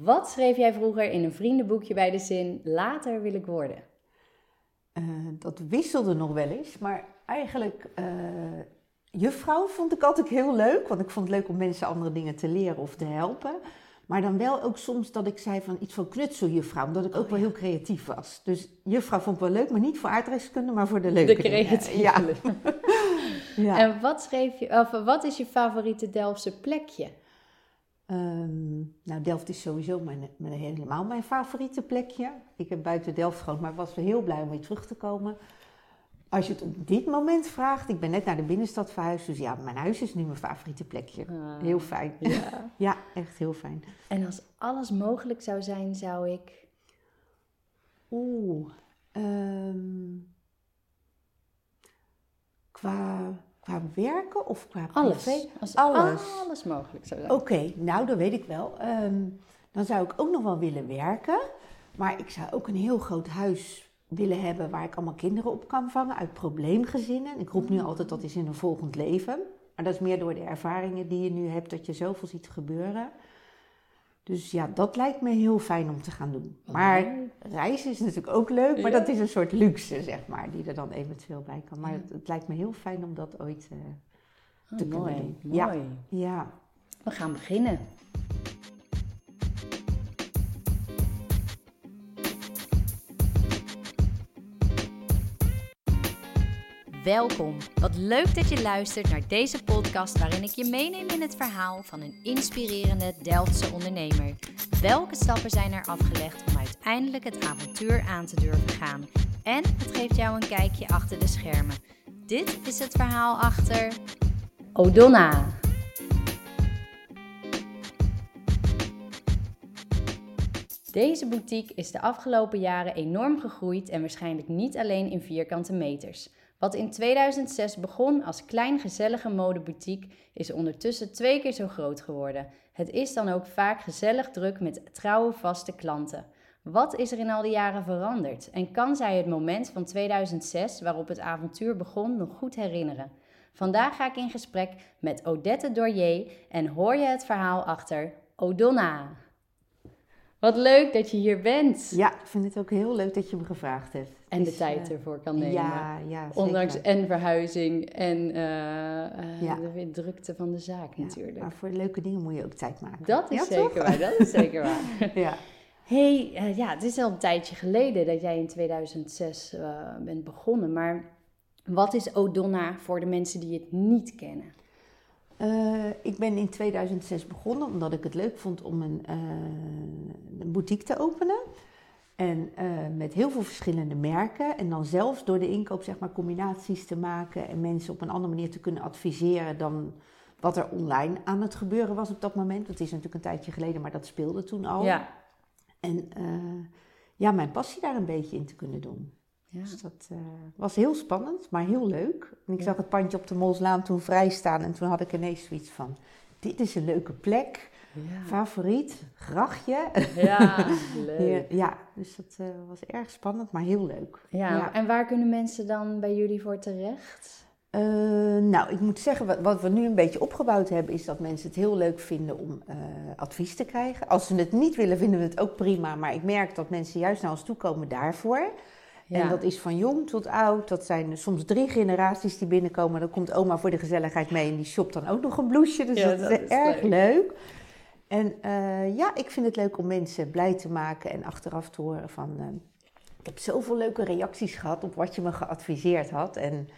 Wat schreef jij vroeger in een vriendenboekje bij de zin later wil ik worden? Uh, dat wisselde nog wel eens, maar eigenlijk uh, juffrouw vond ik altijd heel leuk, want ik vond het leuk om mensen andere dingen te leren of te helpen. Maar dan wel ook soms dat ik zei van iets van knutseljuffrouw, omdat ik ook oh, wel heel creatief was. Dus juffrouw vond ik wel leuk, maar niet voor aardrijkskunde, maar voor de leuke De creatieve. Ja. ja. En wat, schreef je, of wat is je favoriete Delftse plekje? Um, nou, Delft is sowieso mijn, mijn, helemaal mijn favoriete plekje. Ik heb buiten Delft gewoond, maar ik was heel blij om weer terug te komen. Als je het op dit moment vraagt, ik ben net naar de binnenstad verhuisd, dus ja, mijn huis is nu mijn favoriete plekje. Ah, heel fijn. Ja. ja, echt heel fijn. En als alles mogelijk zou zijn, zou ik. Oeh. Um, qua, qua werken of qua alles. privé? Als alles. alles mogelijk zou zijn. Oké, nou, dat weet ik wel. Um, dan zou ik ook nog wel willen werken. Maar ik zou ook een heel groot huis willen hebben waar ik allemaal kinderen op kan vangen uit probleemgezinnen. Ik roep nu mm. altijd dat is in een volgend leven. Maar dat is meer door de ervaringen die je nu hebt, dat je zoveel ziet gebeuren. Dus ja, dat lijkt me heel fijn om te gaan doen. Maar reizen is natuurlijk ook leuk, maar dat is een soort luxe, zeg maar, die er dan eventueel bij kan. Maar het, lijkt me heel fijn om dat ooit uh, te oh, kunnen doen. Mooi. Ja. ja. We gaan beginnen. Welkom. Wat leuk dat je luistert naar deze podcast waarin ik je meeneem in het verhaal van een inspirerende Delftse ondernemer. Welke stappen zijn er afgelegd om uiteindelijk het avontuur aan te durven gaan? En het geeft jou een kijkje achter de schermen. Dit is het verhaal achter Odonna. Deze boutique is de afgelopen jaren enorm gegroeid en waarschijnlijk niet alleen in vierkante meters. Wat in 2006 begon als klein gezellige modeboutique is ondertussen twee keer zo groot geworden. Het is dan ook vaak gezellig druk met trouwe vaste klanten. Wat is er in al die jaren veranderd? En kan zij het moment van 2006 waarop het avontuur begon nog goed herinneren? Vandaag ga ik in gesprek met Odette Dorier en hoor je het verhaal achter Odonna. Wat leuk dat je hier bent. Ja, ik vind het ook heel leuk dat je me gevraagd hebt. En de tijd uh, ervoor kan nemen. Ja, ja zeker. Ondanks en verhuizing en uh, ja. de drukte van de zaak ja, natuurlijk. Maar voor leuke dingen moet je ook tijd maken. Dat is zeker waar, dat is zeker waar. ja. hey, uh, ja, het is al een tijdje geleden dat jij in 2006 bent begonnen. Maar wat is Odonna voor de mensen die het niet kennen? Uh, ik ben in 2006 begonnen omdat ik het leuk vond om een, uh, een boutique te openen. En uh, met heel veel verschillende merken. En dan zelfs door de inkoop zeg maar combinaties te maken. En mensen op een andere manier te kunnen adviseren dan wat er online aan het gebeuren was op dat moment. Dat is natuurlijk een tijdje geleden, maar dat speelde toen al. Ja. En ja, mijn passie daar een beetje in te kunnen doen. Ja. Dus dat uh, was heel spannend, maar heel leuk. En ik zag het pandje op de Molslaan toen vrijstaan en toen had ik ineens zoiets van... Dit is een leuke plek, ja. favoriet, grachtje. Ja, leuk. ja, dus dat uh, was erg spannend, maar heel leuk. Ja, en waar kunnen mensen dan bij jullie voor terecht? Uh, nou, ik moet zeggen, wat, wat, we nu een beetje opgebouwd hebben, is dat mensen het heel leuk vinden om advies te krijgen. Als ze het niet willen, vinden we het ook prima. Maar ik merk dat mensen juist naar ons toe komen daarvoor. En dat is van jong tot oud. Dat zijn soms drie generaties die binnenkomen. Dan komt oma voor de gezelligheid mee en die shopt dan ook nog een blouseje. Dus dat, is, erg leuk. En uh, ja, ik vind het leuk om mensen blij te maken en achteraf te horen van... Uh, ik heb zoveel leuke reacties gehad op wat je me geadviseerd had. En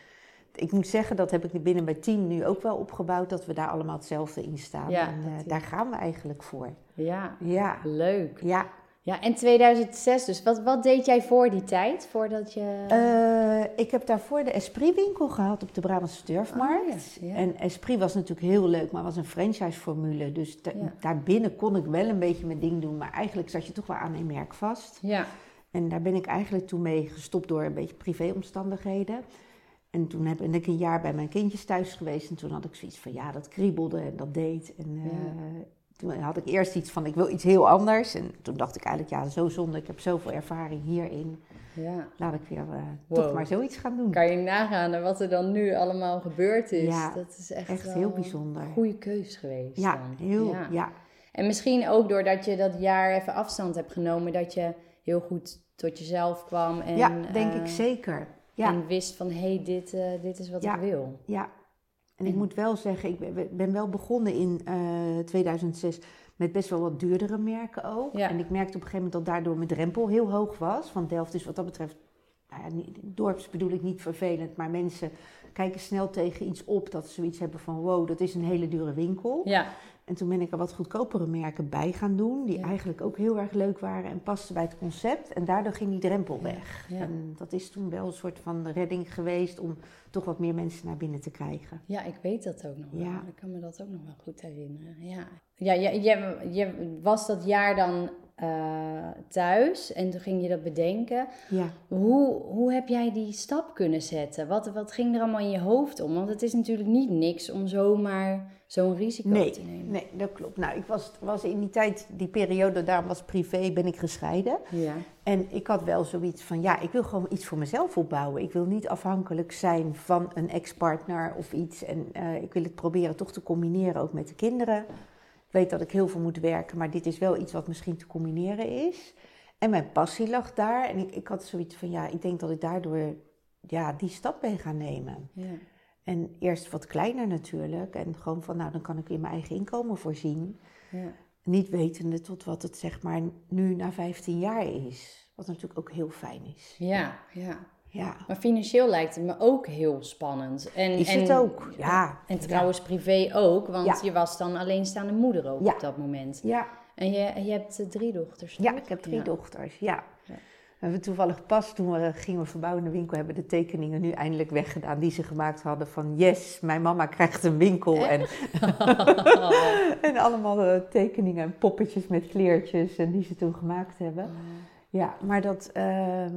ik moet zeggen, dat heb ik binnen mijn team nu ook wel opgebouwd, dat we daar allemaal hetzelfde in staan. Ja, en uh, daar gaan we eigenlijk voor. Ja, ja. leuk. Ja, ja, en 2006 dus. Wat, wat deed jij voor die tijd? Voordat je... Uh, ik heb daarvoor de Esprit winkel gehad op de Brabantse Turfmarkt. Oh, ja, En Esprit was natuurlijk heel leuk, maar was een franchise-formule. Dus ja. daarbinnen kon ik wel een beetje mijn ding doen. Maar eigenlijk zat je toch wel aan een merk vast. Ja. En daar ben ik eigenlijk toen mee gestopt door een beetje privéomstandigheden. En toen ben ik een jaar bij mijn kindjes thuis geweest. En toen had ik zoiets van, ja, dat kriebelde en dat deed. En uh, toen had ik eerst iets van, ik wil iets heel anders. En toen dacht ik eigenlijk, ja, zo zonde, ik heb zoveel ervaring hierin. Ja. Laat ik weer uh, toch maar zoiets gaan doen. Kan je nagaan wat er dan nu allemaal gebeurd is? Ja, dat is echt, echt heel bijzonder. Een goede keus geweest. Ja, heel, ja. En misschien ook doordat je dat jaar even afstand hebt genomen, dat je heel goed tot jezelf kwam. En, ja, denk ik eh, zeker. Ja, En wist van, hé, hey, dit, eh, dit is wat ik wil. ja. En ik En- moet wel zeggen, ik ben- ben wel begonnen in eh, 2006 met best wel wat duurdere merken ook. Ja. En ik merkte op een gegeven moment dat daardoor mijn drempel heel hoog was. Want Delft is wat dat betreft, nou ja, niet, dorps bedoel ik niet vervelend, maar mensen kijken snel tegen iets op dat ze zoiets hebben van wow, dat is een hele dure winkel. Ja, En toen ben ik er wat goedkopere merken bij gaan doen, die Ja. eigenlijk ook heel erg leuk waren en pasten bij het concept. En daardoor ging die drempel weg. ja. En dat is toen wel een soort van redding geweest om toch wat meer mensen naar binnen te krijgen. ja, ik weet dat ook nog wel. Ik kan me dat ook nog wel goed herinneren. Ja, ja je, je, je was dat jaar dan eh, thuis en toen ging je dat bedenken. Ja. Hoe, hoe heb jij die stap kunnen zetten? Wat, wat ging er allemaal in je hoofd om? Want het is natuurlijk niet niks om zomaar zo'n risico Nee, te nemen. nee, dat klopt. Nou, ik was, was in die tijd, die periode, daar was privé, ben ik gescheiden. Ja, En ik had wel zoiets van, ja, ik wil gewoon iets voor mezelf opbouwen. Ik wil niet afhankelijk zijn van een ex-partner of iets. En eh, ik wil het proberen toch te combineren ook met de kinderen. Weet dat ik heel veel moet werken, maar dit is wel iets wat misschien te combineren is. En mijn passie lag daar. En ik, ik had zoiets van, ja, ik denk dat ik daardoor ja, die stap ben gaan nemen. ja, En eerst wat kleiner natuurlijk. En gewoon van, nou, dan kan ik in mijn eigen inkomen voorzien. ja. Niet wetende tot wat het zeg maar nu na 15 jaar is. Wat natuurlijk ook heel fijn is. ja, ja. Ja, Maar financieel lijkt het me ook heel spannend. En, is en, het ook. Ja. En trouwens privé ook, want Ja. je was dan alleenstaande moeder ook Ja. op dat moment. Ja, En je, je hebt eh, drie dochters, ja ik heb drie dochters. Ja. We hebben toevallig pas toen we gingen verbouwen in de winkel, hebben de tekeningen nu eindelijk weggedaan die ze gemaakt hadden van yes, mijn mama krijgt een winkel. En, en allemaal eh, tekeningen en poppetjes met kleertjes en die ze toen gemaakt hebben. Ja, maar dat, ehm,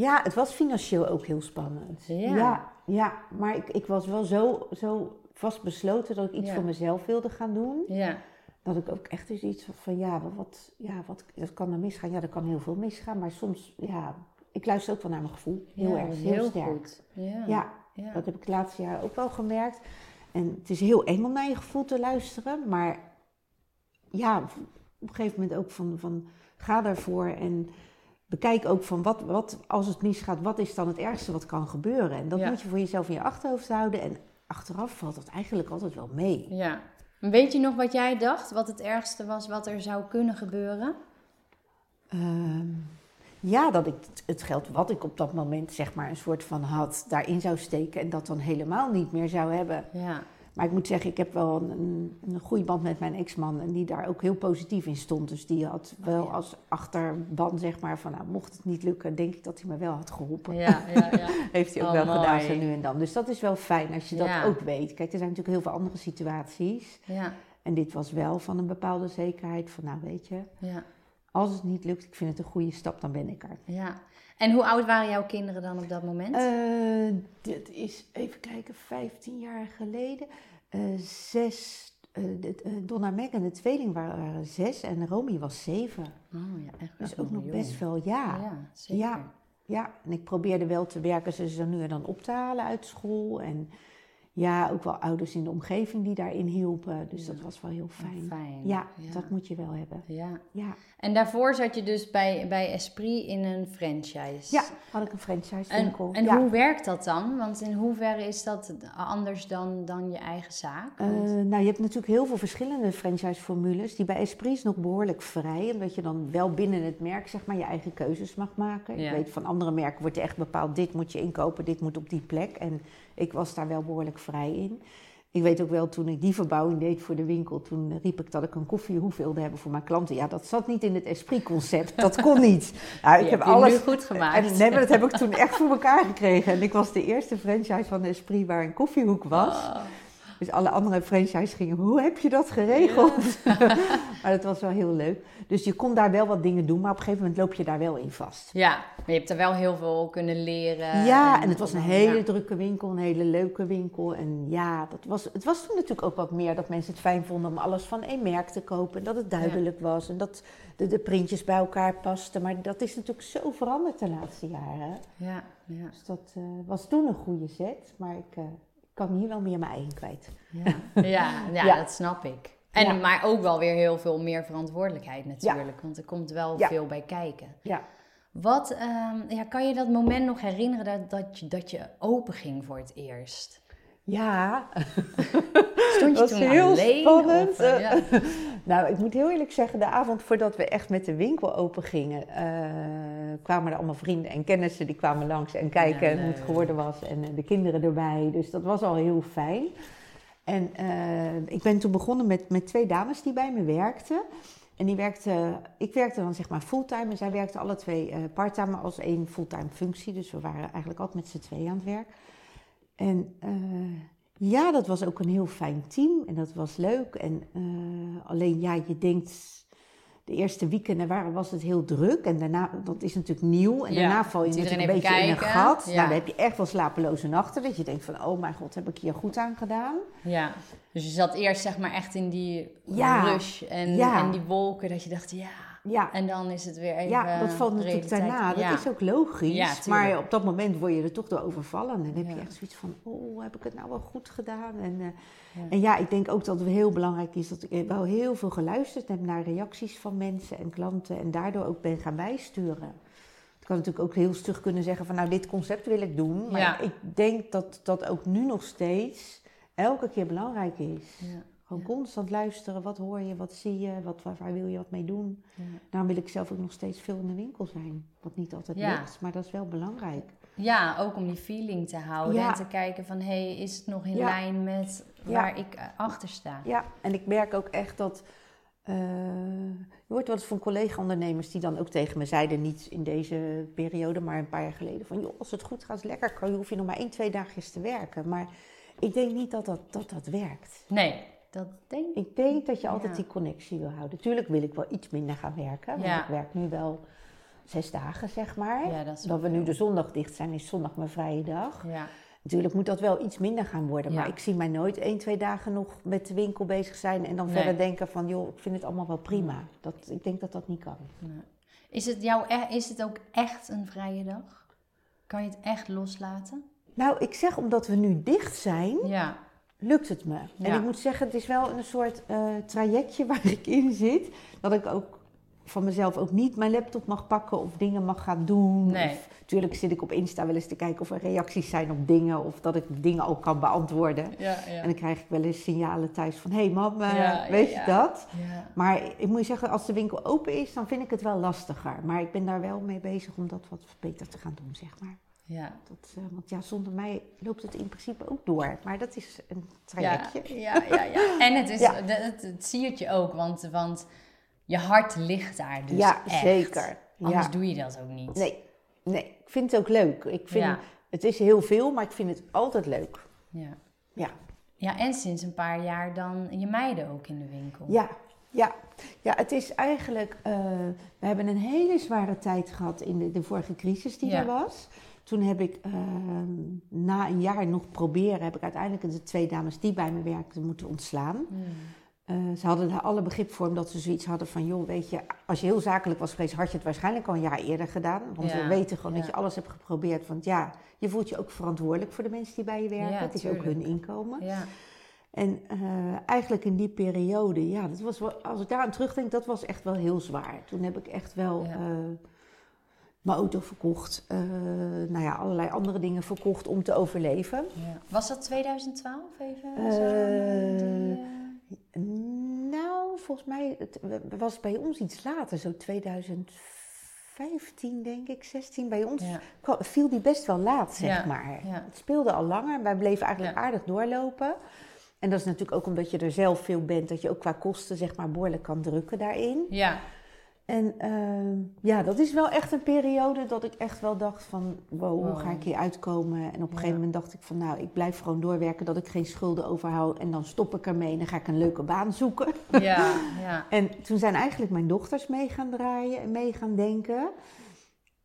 ja, het was financieel ook heel spannend. Ja. ja, ja, maar ik, ik was wel zo, zo vastbesloten dat ik iets Ja. voor mezelf wilde gaan doen. Ja, Dat ik ook echt dus iets van, ja, wat, ja, wat dat kan er misgaan? Ja, er kan heel veel misgaan, maar soms, ja, ik luister ook wel naar mijn gevoel. Heel erg, heel, sterk. goed. Ja. Ja, ja. dat heb ik het laatste jaar ook wel gemerkt. En het is heel eng om naar je gevoel te luisteren, maar ja, op een gegeven moment ook van, van ga daarvoor en bekijk ook van wat, wat, als het misgaat, wat is dan het ergste wat kan gebeuren? En dat Ja. moet je voor jezelf in je achterhoofd houden en achteraf valt dat eigenlijk altijd wel mee. Ja. Weet je nog wat jij dacht, wat het ergste was wat er zou kunnen gebeuren? Ehm, ja, dat ik het- het geld wat ik op dat moment zeg maar een soort van had, daarin zou steken en dat dan helemaal niet meer zou hebben. Ja, Maar ik moet zeggen, ik heb wel een, een goede band met mijn ex-man en die daar ook heel positief in stond. Dus die had wel ja. als achterban zeg maar van, nou, mocht het niet lukken, denk ik dat hij me wel had geholpen. ja, ja. ja. Heeft hij ook Oh, wel gedaan zo nu en dan. Dus dat is wel fijn als je dat Ja. ook weet. Kijk, er zijn natuurlijk heel veel andere situaties. ja, En dit was wel van een bepaalde zekerheid van, nou weet je, ja, als het niet lukt, ik vind het een goede stap, dan ben ik er. ja. En hoe oud waren jouw kinderen dan op dat moment? Eh, dit is, even kijken, 15 jaar geleden. Eh, zes, eh, Donna en Meg en de tweeling waren, waren zes en Romy was zeven. oh ja, echt Dus ook nog best wel, ja. Ja, zeker. Ja. Ja, en ik probeerde wel te werken ze zo nu en dan op te halen uit school. En ja, ook wel ouders in de omgeving die daarin hielpen. Dus dat was wel heel fijn. Fijn. Ja, ja. dat moet je wel hebben. Ja. Ja, En daarvoor zat je dus bij, bij Esprit in een franchise. ja had ik een franchise En, winkel. en ja. hoe werkt dat dan? Want in hoeverre is dat anders dan, dan je eigen zaak? Eh, Want- nou, je hebt natuurlijk heel veel verschillende franchise-formules. Die bij Esprit is nog behoorlijk vrij. Omdat je dan wel binnen het merk zeg maar, je eigen keuzes mag maken. Ik weet van andere merken wordt er echt bepaald... dit moet je inkopen, dit moet op die plek. En ik was daar wel behoorlijk vrij in. Ik weet ook wel, toen ik die verbouwing deed voor de winkel... toen riep ik dat ik een koffiehoef wilde hebben voor mijn klanten. Ja, dat zat niet in het Esprit-concept. Dat kon niet. Nou, ik Die heb heb je alles nu goed gemaakt. En, nee, maar dat heb ik toen echt voor elkaar gekregen. En ik was de eerste franchise van Esprit waar een koffiehoek was. Oh, Dus alle andere franchise gingen, hoe heb je dat geregeld? maar dat was wel heel leuk. Dus je kon daar wel wat dingen doen, maar op een gegeven moment loop je daar wel in vast. ja, maar je hebt er wel heel veel kunnen leren. ja, en het was een ja. hele drukke winkel, een hele leuke winkel. En ja, dat was, het was toen natuurlijk ook wat meer dat mensen het fijn vonden om alles van één merk te kopen. En dat het duidelijk was en dat de, de printjes bij elkaar pasten. Maar dat is natuurlijk zo veranderd de laatste jaren. Ja, ja, Dus dat eh, was toen een goede zet, maar ik... eh, ik kan hier wel meer mijn eigen kwijt. ja. ja, ja, Ja. dat snap ik. En, Ja. Maar ook wel weer heel veel meer verantwoordelijkheid natuurlijk. Want er komt wel Ja. veel bij kijken. Ja. Wat, ehm, ja, kan je dat moment nog herinneren dat, dat, je, dat je open ging voor het eerst? Ja, Stond je was toen heel alleen? spannend. Of, eh, ja. nou, ik moet heel eerlijk zeggen, de avond voordat we echt met de winkel open gingen, eh, kwamen er allemaal vrienden en kennissen die kwamen langs en kijken Ja, hoe het geworden was en eh, de kinderen erbij. Dus dat was al heel fijn. En eh, ik ben toen begonnen met, met twee dames die bij me werkten. En die werkte, ik werkte dan zeg maar fulltime en zij werkten alle twee parttime als één fulltime functie. Dus we waren eigenlijk altijd met z'n tweeën aan het werk. En ja, dat was ook een heel fijn team en dat was leuk. En eh, alleen ja, je denkt, de eerste weekenden waren, was het heel druk. En daarna, dat is natuurlijk nieuw. En Ja, daarna val je natuurlijk een beetje in een gat. Ja. Nou, dan heb je echt wel slapeloze nachten. Dat je denkt van, oh mijn god, heb ik hier goed aan gedaan? ja. Dus je zat eerst zeg maar echt in die Ja. rush en, en die wolken. Dat je dacht, ja. Ja, En dan is het weer even ja dat valt natuurlijk daarna. Dat Ja. is ook logisch. Ja, maar op dat moment word je er toch door overvallen. En dan heb je echt zoiets van, oh, heb ik het nou wel goed gedaan? En, eh, Ja. en ja, ik denk ook dat het heel belangrijk is dat ik wel heel veel geluisterd heb naar reacties van mensen en klanten. En daardoor ook ben gaan bijsturen. Ik kan natuurlijk ook heel stug kunnen zeggen van, nou, dit concept wil ik doen. Maar ik denk dat dat ook nu nog steeds elke keer belangrijk is. Ja. Gewoon constant luisteren. Wat hoor je, wat zie je, wat, waar, waar wil je wat mee doen? Ja. Daarom wil ik zelf ook nog steeds veel in de winkel zijn. Wat niet altijd Ja. lukt, maar dat is wel belangrijk. Ja, ook om die feeling te houden Ja. en te kijken van, hé, hey, is het nog in lijn met waar ik eh, achter sta? Ja, en ik merk ook echt dat. eh, je hoort wel eens van collega-ondernemers die dan ook tegen me zeiden, niet in deze periode, maar een paar jaar geleden, van joh, als het goed gaat, is lekker, hoef je nog maar één, twee dagjes te werken. Maar ik denk niet dat dat, dat, dat werkt. Nee, dat denk ik. Ik denk dat je altijd Ja. die connectie wil houden. Tuurlijk wil ik wel iets minder gaan werken, want Ja. ik werk nu wel zes dagen, zeg maar. Ja, dat we nu de zondag dicht zijn, is zondag mijn vrije dag. Ja. Natuurlijk moet dat wel iets minder gaan worden. Maar ik zie mij nooit één, twee dagen nog met de winkel bezig zijn. En dan Nee. verder denken van, joh, ik vind het allemaal wel prima. Dat, ik denk dat dat niet kan. Nee. Is het, jou, e- is het ook echt een vrije dag? Kan je het echt loslaten? Nou, ik zeg omdat we nu dicht zijn, Ja. Lukt het me. En Ja. ik moet zeggen, het is wel een soort eh, trajectje waar ik in zit. Dat ik ook van mezelf ook niet mijn laptop mag pakken of dingen mag gaan doen. Nee. Of, tuurlijk zit ik op Insta wel eens te kijken of er reacties zijn op dingen. Of dat ik dingen ook kan beantwoorden. Ja, En dan krijg ik wel eens signalen thuis van, hé hey mam, eh, Ja, ja, weet ja. je dat? ja. Maar ik moet je zeggen, als de winkel open is, dan vind ik het wel lastiger. Maar ik ben daar wel mee bezig om dat wat beter te gaan doen, zeg maar. Ja. Dat, eh, want ja, zonder mij loopt het in principe ook door. Maar dat is een trajectje. ja, ja, ja. En het, is, Ja. het, het siert je ook, want, want je hart ligt daar dus Ja, echt. zeker. Anders doe je dat ook niet. Nee, nee, ik vind het ook leuk. Ik vind. Het is heel veel, maar ik vind het altijd leuk. Ja. Ja, ja, en sinds een paar jaar dan je meiden ook in de winkel. ja, ja. ja het is eigenlijk... eh, we hebben een hele zware tijd gehad in de, de vorige crisis die Ja. er was. Toen heb ik eh, na een jaar nog proberen... heb ik uiteindelijk de twee dames die bij me werkten moeten ontslaan. Hmm. Eh, ze hadden daar alle begrip voor, omdat ze zoiets hadden van... joh, weet je, als je heel zakelijk was geweest... had je het waarschijnlijk al een jaar eerder gedaan. Want Ja, we weten gewoon dat je alles hebt geprobeerd. Want ja, je voelt je ook verantwoordelijk voor de mensen die bij je werken. Ja, het is ook hun inkomen. Ja. En eh, eigenlijk in die periode, ja, dat was wel, als ik daaraan terugdenk... dat was echt wel heel zwaar. Toen heb ik echt wel... Ja. Mijn auto verkocht, eh, nou ja, allerlei andere dingen verkocht om te overleven. Ja. Was dat 2012 even? Eh, die, eh, Nou, volgens mij het was bij ons iets later, zo 2015 denk ik, 16 bij ons. ja. Viel die best wel laat, zeg Ja, maar. Het speelde al langer, wij bleven eigenlijk aardig doorlopen. En dat is natuurlijk ook omdat je er zelf veel bent, dat je ook qua kosten zeg maar behoorlijk kan drukken daarin. ja. En ehm, ja, dat is wel echt een periode dat ik echt wel dacht van, wow, hoe ga ik hier uitkomen? En op een Ja. gegeven moment dacht ik van, nou, ik blijf gewoon doorwerken, dat ik geen schulden overhoud. En dan stop ik ermee en dan ga ik een leuke baan zoeken. ja, ja. En toen zijn eigenlijk mijn dochters mee gaan draaien en mee gaan denken.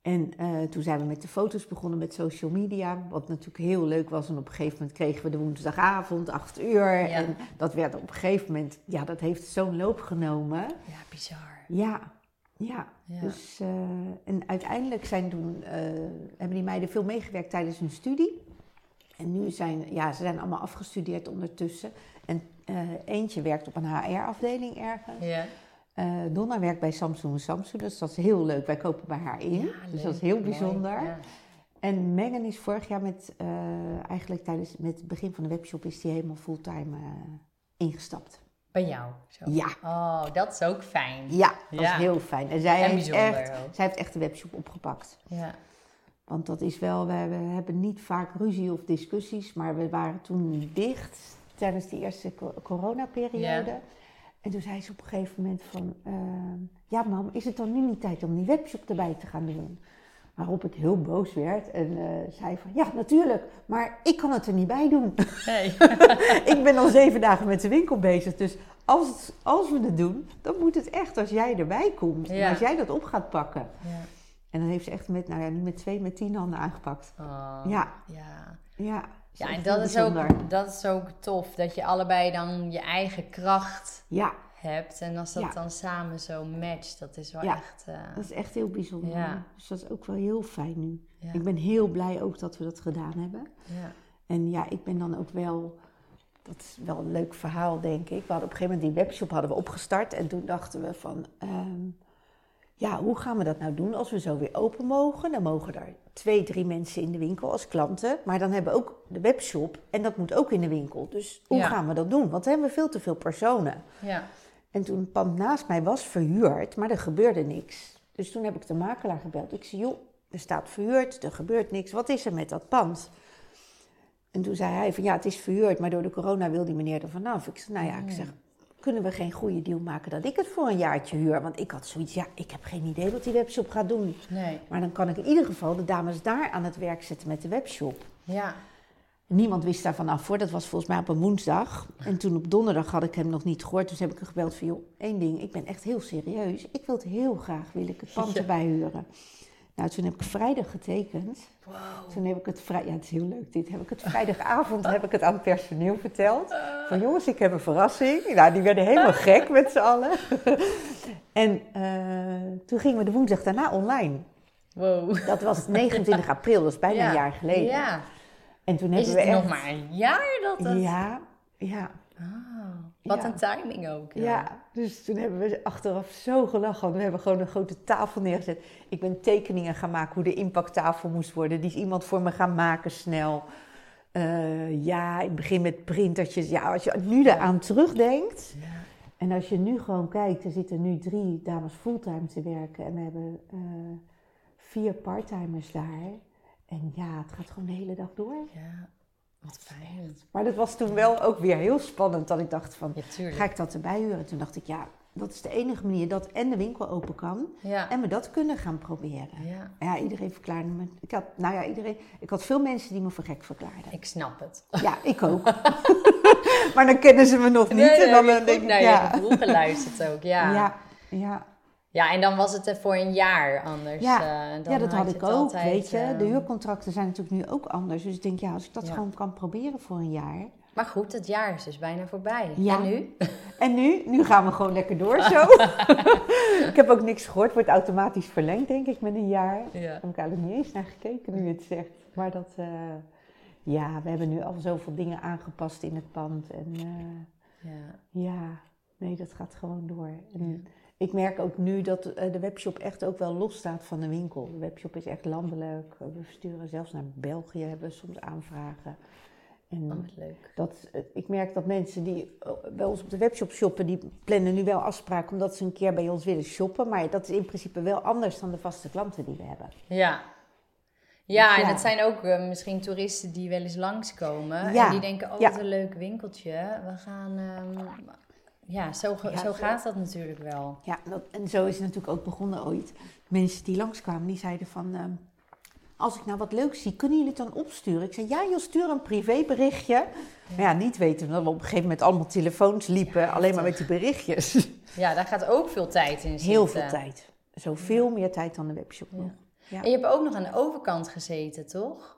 En eh, toen zijn we met de foto's begonnen met social media, wat natuurlijk heel leuk was. En op een gegeven moment kregen we de woensdagavond, 8 uur. Ja. En dat werd op een gegeven moment, ja, dat heeft zo'n loop genomen. Ja, bizar. Ja, ja. Ja. Dus, eh, en uiteindelijk zijn toen, eh, hebben die meiden veel meegewerkt tijdens hun studie. En nu zijn, ja, ze zijn allemaal afgestudeerd ondertussen. En eh, eentje werkt op een HR-afdeling ergens. Ja. Donna werkt bij Samsung Samsung, dus dat is heel leuk. Wij kopen bij haar in, Ja, dus dat is heel bijzonder. ja. En Megan is vorig jaar met, eigenlijk tijdens met het begin van de webshop, is die helemaal fulltime ingestapt. Bij jou. Zo. Ja. Oh, dat is ook fijn. Ja, dat Ja. is heel fijn. En zij, En heeft bijzonder echt, ook. zij heeft echt de webshop opgepakt. Ja. Want dat is wel, we, hebben niet vaak ruzie of discussies, maar we waren toen dicht tijdens die eerste co- coronaperiode. Ja. En toen zei ze op een gegeven moment van, eh, ja mam, is het dan nu niet tijd om die webshop erbij te gaan doen? Waarop ik heel boos werd en eh, zei van, ja natuurlijk, maar ik kan het er niet bij doen. Nee. ik ben al zeven dagen met de winkel bezig, dus als, als we het doen, dan moet het echt als jij erbij komt. En als jij dat op gaat pakken. ja. En dan heeft ze echt met, nou ja, niet met twee, met tien handen aangepakt. Oh, Ja. ja. Ja, Ja, en dat is, ook, dat is ook tof. Dat je allebei dan je eigen kracht Ja, hebt. En als dat Ja. dan samen zo matcht, dat is wel Ja. echt... eh, dat is echt heel bijzonder. Ja. Dus dat is ook wel heel fijn nu. Ik ben heel blij ook dat we dat gedaan hebben. ja. En ja, ik ben dan ook wel... Dat is wel een leuk verhaal, denk ik. We hadden op een gegeven moment die webshop hadden we opgestart. En toen dachten we van... ehm, ja, hoe gaan we dat nou doen als we zo weer open mogen? Dan mogen er twee, drie mensen in de winkel als klanten. Maar dan hebben we ook de webshop. En dat moet ook in de winkel. Dus hoe Ja. gaan we dat doen? Want dan hebben we veel te veel personen. ja. En toen het pand naast mij was verhuurd, maar er gebeurde niks. Dus toen heb ik de makelaar gebeld. Ik zei, joh, er staat verhuurd, er gebeurt niks. Wat is er met dat pand? En toen zei hij van, ja, het is verhuurd, maar door de corona wil die meneer er vanaf. Ik zei, nou ja, ik zeg, kunnen we geen goede deal maken dat ik het voor een jaartje huur? Want ik had zoiets, ja, ik heb geen idee wat die webshop gaat doen. Nee. Maar dan kan ik in ieder geval de dames daar aan het werk zetten met de webshop. Ja. Niemand wist daarvan af voor. Dat was volgens mij op een woensdag. En toen op donderdag had ik hem nog niet gehoord. Dus heb ik hem gebeld van, joh, één ding. Ik ben echt heel serieus. Ik wil het heel graag, wil ik het pand erbij huren. Nou, toen heb ik vrijdag getekend. Wow. Toen heb ik het vrij, ja, het is heel leuk dit. Heb ik het vrijdagavond heb ik het aan het personeel verteld. Van jongens, ik heb een verrassing. Nou, die werden helemaal gek met z'n allen. en eh, toen gingen we de woensdag daarna online. Wow. Dat was 29 april, dat is bijna Ja. een jaar geleden. Ja. En toen Is hebben het we nog echt... maar een jaar dat het... Ja, ja. Ah, wat Ja. een timing ook. Ja, dus toen hebben we achteraf zo gelachen. want We hebben gewoon een grote tafel neergezet. Ik ben tekeningen gaan maken hoe de impacttafel moest worden. Die is iemand voor me gaan maken snel. Eh, ja, ik begin met printertjes. Ja, als je nu daaraan terugdenkt. Ja. En als je nu gewoon kijkt, er zitten nu drie dames fulltime te werken. En we hebben eh, vier parttimers daar. En ja, het gaat gewoon de hele dag door. Ja, wat fijn. Maar dat was toen wel ook weer heel spannend. Dat ik dacht van, Ja. Ga ik dat erbij huren? Toen dacht ik, ja, dat is de enige manier dat en de winkel open kan. Ja. En we dat kunnen gaan proberen. ja, Ja, iedereen verklaarde me. Ik had, nou ja, iedereen. Ik had veel mensen die me voor gek verklaarden. ik snap het. Ja, ik ook. maar dan kennen ze me nog niet. Nee, en dan, je eh, denk ik, naar je ja. gevoel geluisterd ook, ja. ja. Ja, Ja, en dan was het er voor een jaar anders. Ja. eh, dan ja, dat had ik ook, altijd, weet je. eh, De huurcontracten zijn natuurlijk nu ook anders. Dus ik denk, ja, als ik dat Ja. gewoon kan proberen voor een jaar. Maar goed, het jaar is dus bijna voorbij. Ja. En nu? En nu? Nu gaan we gewoon lekker door zo. ik heb ook niks gehoord. Wordt automatisch verlengd, denk ik, met een jaar. Ja. Daar heb ik eigenlijk niet eens naar gekeken nu je het zegt. Maar dat, eh, ja, we hebben nu al zoveel dingen aangepast in het pand. En Ja. ja, nee, dat gaat gewoon door. En ik merk ook nu dat eh, de webshop echt ook wel los staat van de winkel. De webshop is echt landelijk. We sturen zelfs naar België, hebben we soms aanvragen. En Oh, wat leuk. dat, eh, ik merk dat mensen die eh, bij ons op de webshop shoppen, die plannen nu wel afspraken omdat ze een keer bij ons willen shoppen. Maar dat is in principe wel anders dan de vaste klanten die we hebben. Ja. Ja, Dus en het zijn ook misschien toeristen die wel eens langskomen. Ja. En die denken, oh, Ja. wat een leuk winkeltje. We gaan... ehm, ja, zo, Ja, zo gaat dat natuurlijk wel. Ja, dat, en zo is het natuurlijk ook begonnen ooit. Mensen die langskwamen, die zeiden van... ehm, als ik nou wat leuks zie, kunnen jullie het dan opsturen? Ik zei, ja joh, stuur een privéberichtje. Maar ja, niet weten dat we op een gegeven moment allemaal telefoons liepen. Ja, alleen maar met die berichtjes. Ja, daar gaat ook veel tijd in zitten. Heel veel tijd. Zoveel meer tijd dan de webshop Ja. nog. Ja. En je hebt ook nog aan de overkant gezeten, toch?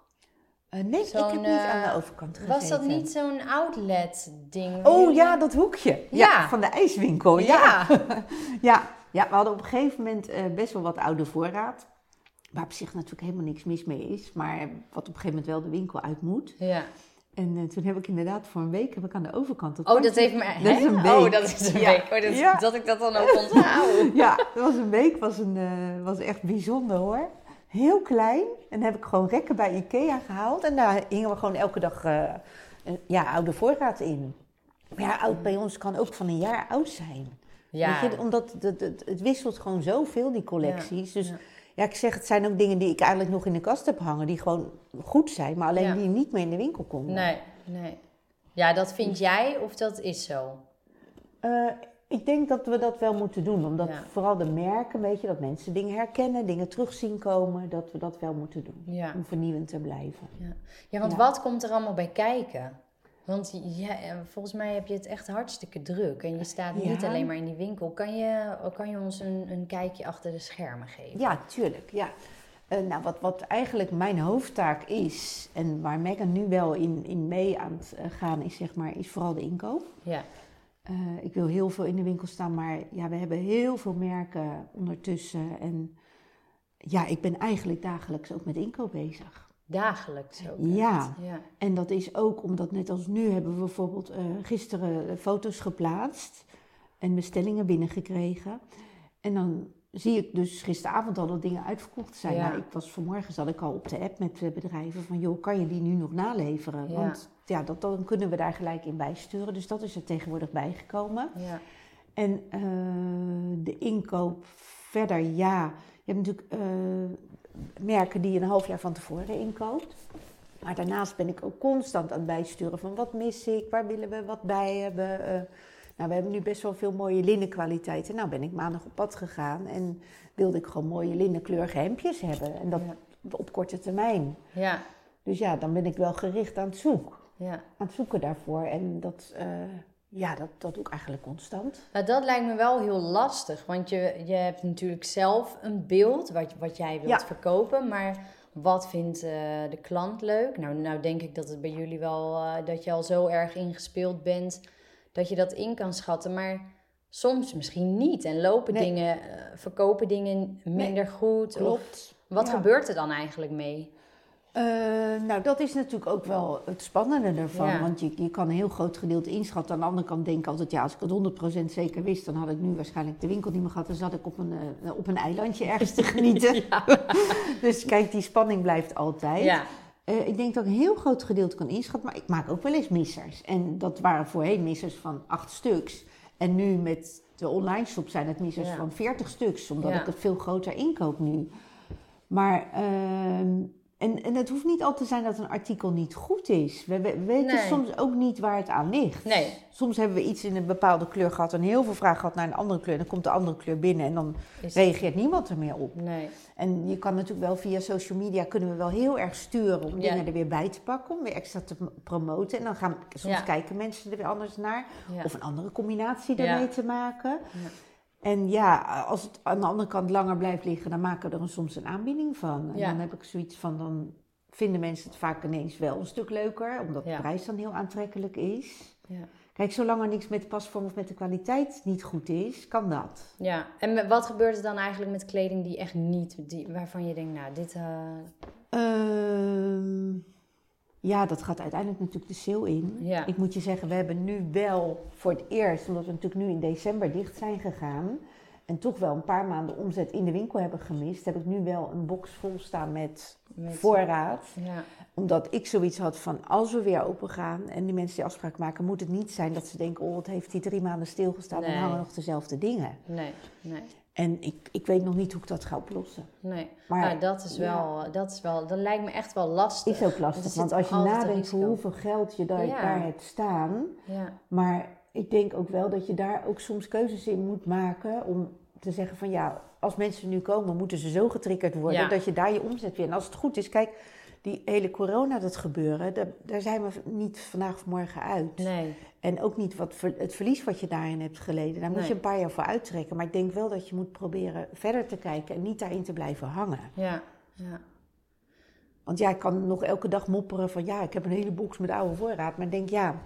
Eh, nee, ik heb niet aan de eh, overkant gezeten. Was dat niet zo'n outlet-ding? Oh ja, dat hoekje. Ja, Ja. van de ijswinkel. Ja. Ja. Ja. ja, we hadden op een gegeven moment eh, best wel wat oude voorraad. Waar op zich natuurlijk helemaal niks mis mee is. Maar wat op een gegeven moment wel de winkel uit moet. Ja. En toen heb ik inderdaad voor een week heb ik aan de overkant... Oh, dat heeft me... Dat is een week. Oh, dat is een Ja. week. Oh, dat, Ja. dat ik dat dan ook onthoud. Ja, dat was een week, was, een, was echt bijzonder hoor. Heel klein. En heb ik gewoon rekken bij Ikea gehaald. En daar hingen we gewoon elke dag eh, een- ja, oude voorraad in. Maar ja, oud bij ons kan ook van een jaar oud zijn. Ja. Weet je, omdat het, het, wisselt gewoon zoveel, die collecties. dus ja. ja. ik zeg, het zijn ook dingen die ik eigenlijk nog in de kast heb hangen. Die gewoon goed zijn, maar alleen die niet meer in de winkel komen. Nee, nee. Ja, dat vind jij of dat is zo? Eh, ik denk dat we dat wel moeten doen. Omdat Ja. vooral de merken, weet je, dat mensen dingen herkennen, dingen terug zien komen. Dat we dat wel moeten doen. Ja. Om vernieuwend te blijven. Ja, ja want wat komt er allemaal bij kijken? Want ja, eh, volgens mij heb je het echt hartstikke druk. En je staat niet alleen maar in die winkel. Kan je, kan je ons een, een kijkje achter de schermen geven? Ja, tuurlijk. Ja. Eh, nou, wat, wat eigenlijk mijn hoofdtaak is, en waar Megan nu wel in, in mee aan het eh, gaan is, zeg maar, is vooral de inkoop. Ja, Eh, ik wil heel veel in de winkel staan, maar ja, we hebben heel veel merken ondertussen. En ja, ik ben eigenlijk dagelijks ook met inkoop bezig. dagelijks ook. Ja. En dat is ook omdat, net als nu, hebben we bijvoorbeeld eh, gisteren foto's geplaatst en bestellingen binnengekregen. En dan zie ik dus gisteravond al dat dingen uitverkocht zijn. Ja. Nou, ik was vanmorgen zat ik al op de app met bedrijven van, joh, kan je die nu nog naleveren? Ja. Want ja, dat, dan kunnen we daar gelijk in bijsturen. Dus dat is er tegenwoordig bijgekomen. Ja. En eh, de inkoop verder, ja. Je hebt natuurlijk eh, merken die je een half jaar van tevoren inkoopt. Maar daarnaast ben ik ook constant aan het bijsturen van wat mis ik, waar willen we wat bij hebben. Eh, nou, we hebben nu best wel veel mooie linnenkwaliteiten. Nou ben ik maandag op pad gegaan en wilde ik gewoon mooie linnenkleurige hemdjes hebben. En dat op korte termijn. Ja. Dus ja, dan ben ik wel gericht aan het zoeken. Ja. Aan het zoeken daarvoor. En dat, eh, ja, dat, dat doe ik eigenlijk constant. Nou, dat lijkt me wel heel lastig. Want je, je hebt natuurlijk zelf een beeld wat, wat jij wilt Ja. verkopen. Maar wat vindt eh, de klant leuk? Nou, nou denk ik dat het bij jullie wel... eh, dat je al zo erg ingespeeld bent dat je dat in kan schatten. Maar soms misschien niet. En lopen Nee. dingen, verkopen dingen minder goed. Of, Klopt. wat Ja. gebeurt er dan eigenlijk mee? Eh, nou, dat is natuurlijk ook wel het spannende ervan. Ja. Want je, je kan een heel groot gedeelte inschatten. Aan de andere kant denk ik altijd, ja, als ik het 100% zeker wist, dan had ik nu waarschijnlijk de winkel niet meer gehad. Dan zat ik op een, eh, op een eilandje ergens te genieten. dus kijk, die spanning blijft altijd. Ja, Eh, ik denk dat ik een heel groot gedeelte kan inschatten, maar ik maak ook wel eens missers. En dat waren voorheen missers van acht stuks. En nu met de online shop zijn het missers van 40 stuks, omdat ik het veel groter inkoop nu. Maar, ehm, en, en het hoeft niet altijd te zijn dat een artikel niet goed is. We, we- we weten Nee. soms ook niet waar het aan ligt. Nee. Soms hebben we iets in een bepaalde kleur gehad en heel veel vraag gehad naar een andere kleur. En dan komt de andere kleur binnen en dan is, reageert niemand er meer op. nee. En je kan natuurlijk wel via social media kunnen we wel heel erg sturen om Ja. dingen er weer bij te pakken, om weer extra te promoten. En dan gaan soms Ja. kijken mensen er weer anders naar. Ja. Of een andere combinatie daarmee te maken. En ja, als het aan de andere kant langer blijft liggen, dan maken we er soms een aanbieding van. En Ja. dan heb ik zoiets van, dan vinden mensen het vaak ineens wel een stuk leuker, omdat Ja. de prijs dan heel aantrekkelijk is. Ja. Kijk, zolang er niks met de pasvorm of met de kwaliteit niet goed is, kan dat. Ja, en wat gebeurt er dan eigenlijk met kleding die echt niet, die, waarvan je denkt, nou, dit, eh, Ehm, ja, dat gaat uiteindelijk natuurlijk de sale in. Ja. Ik moet je zeggen, we hebben nu wel voor het eerst, omdat we natuurlijk nu in december dicht zijn gegaan en toch wel een paar maanden omzet in de winkel hebben gemist, heb ik nu wel een box vol staan met, met, voorraad. Ja, Omdat ik zoiets had van, als we weer open gaan en die mensen die afspraak maken, moet het niet zijn dat ze denken, oh, wat heeft die drie maanden stilgestaan Nee. en hangen nog dezelfde dingen. nee, nee, En ik, ik weet nog niet hoe ik dat ga oplossen. nee. Maar nou, dat is wel, dat is wel, dat lijkt me echt wel lastig. Is ook lastig, want als je nadenkt voor hoeveel geld je daar, Ja. daar hebt staan, Ja, maar ik denk ook wel dat je daar ook soms keuzes in moet maken om te zeggen van ja, als mensen nu komen, moeten ze zo getriggerd worden Ja. dat je daar je omzet weer. En als het goed is, kijk, die hele corona, dat gebeuren, daar, daar zijn we niet vandaag of morgen uit. nee, En ook niet wat ver- het verlies wat je daarin hebt geleden. Daar moet Nee. je een paar jaar voor uittrekken. Maar ik denk wel dat je moet proberen verder te kijken en niet daarin te blijven hangen. ja, ja, Want ja, ik kan nog elke dag mopperen van ja, ik heb een hele box met oude voorraad. Maar ik denk ja,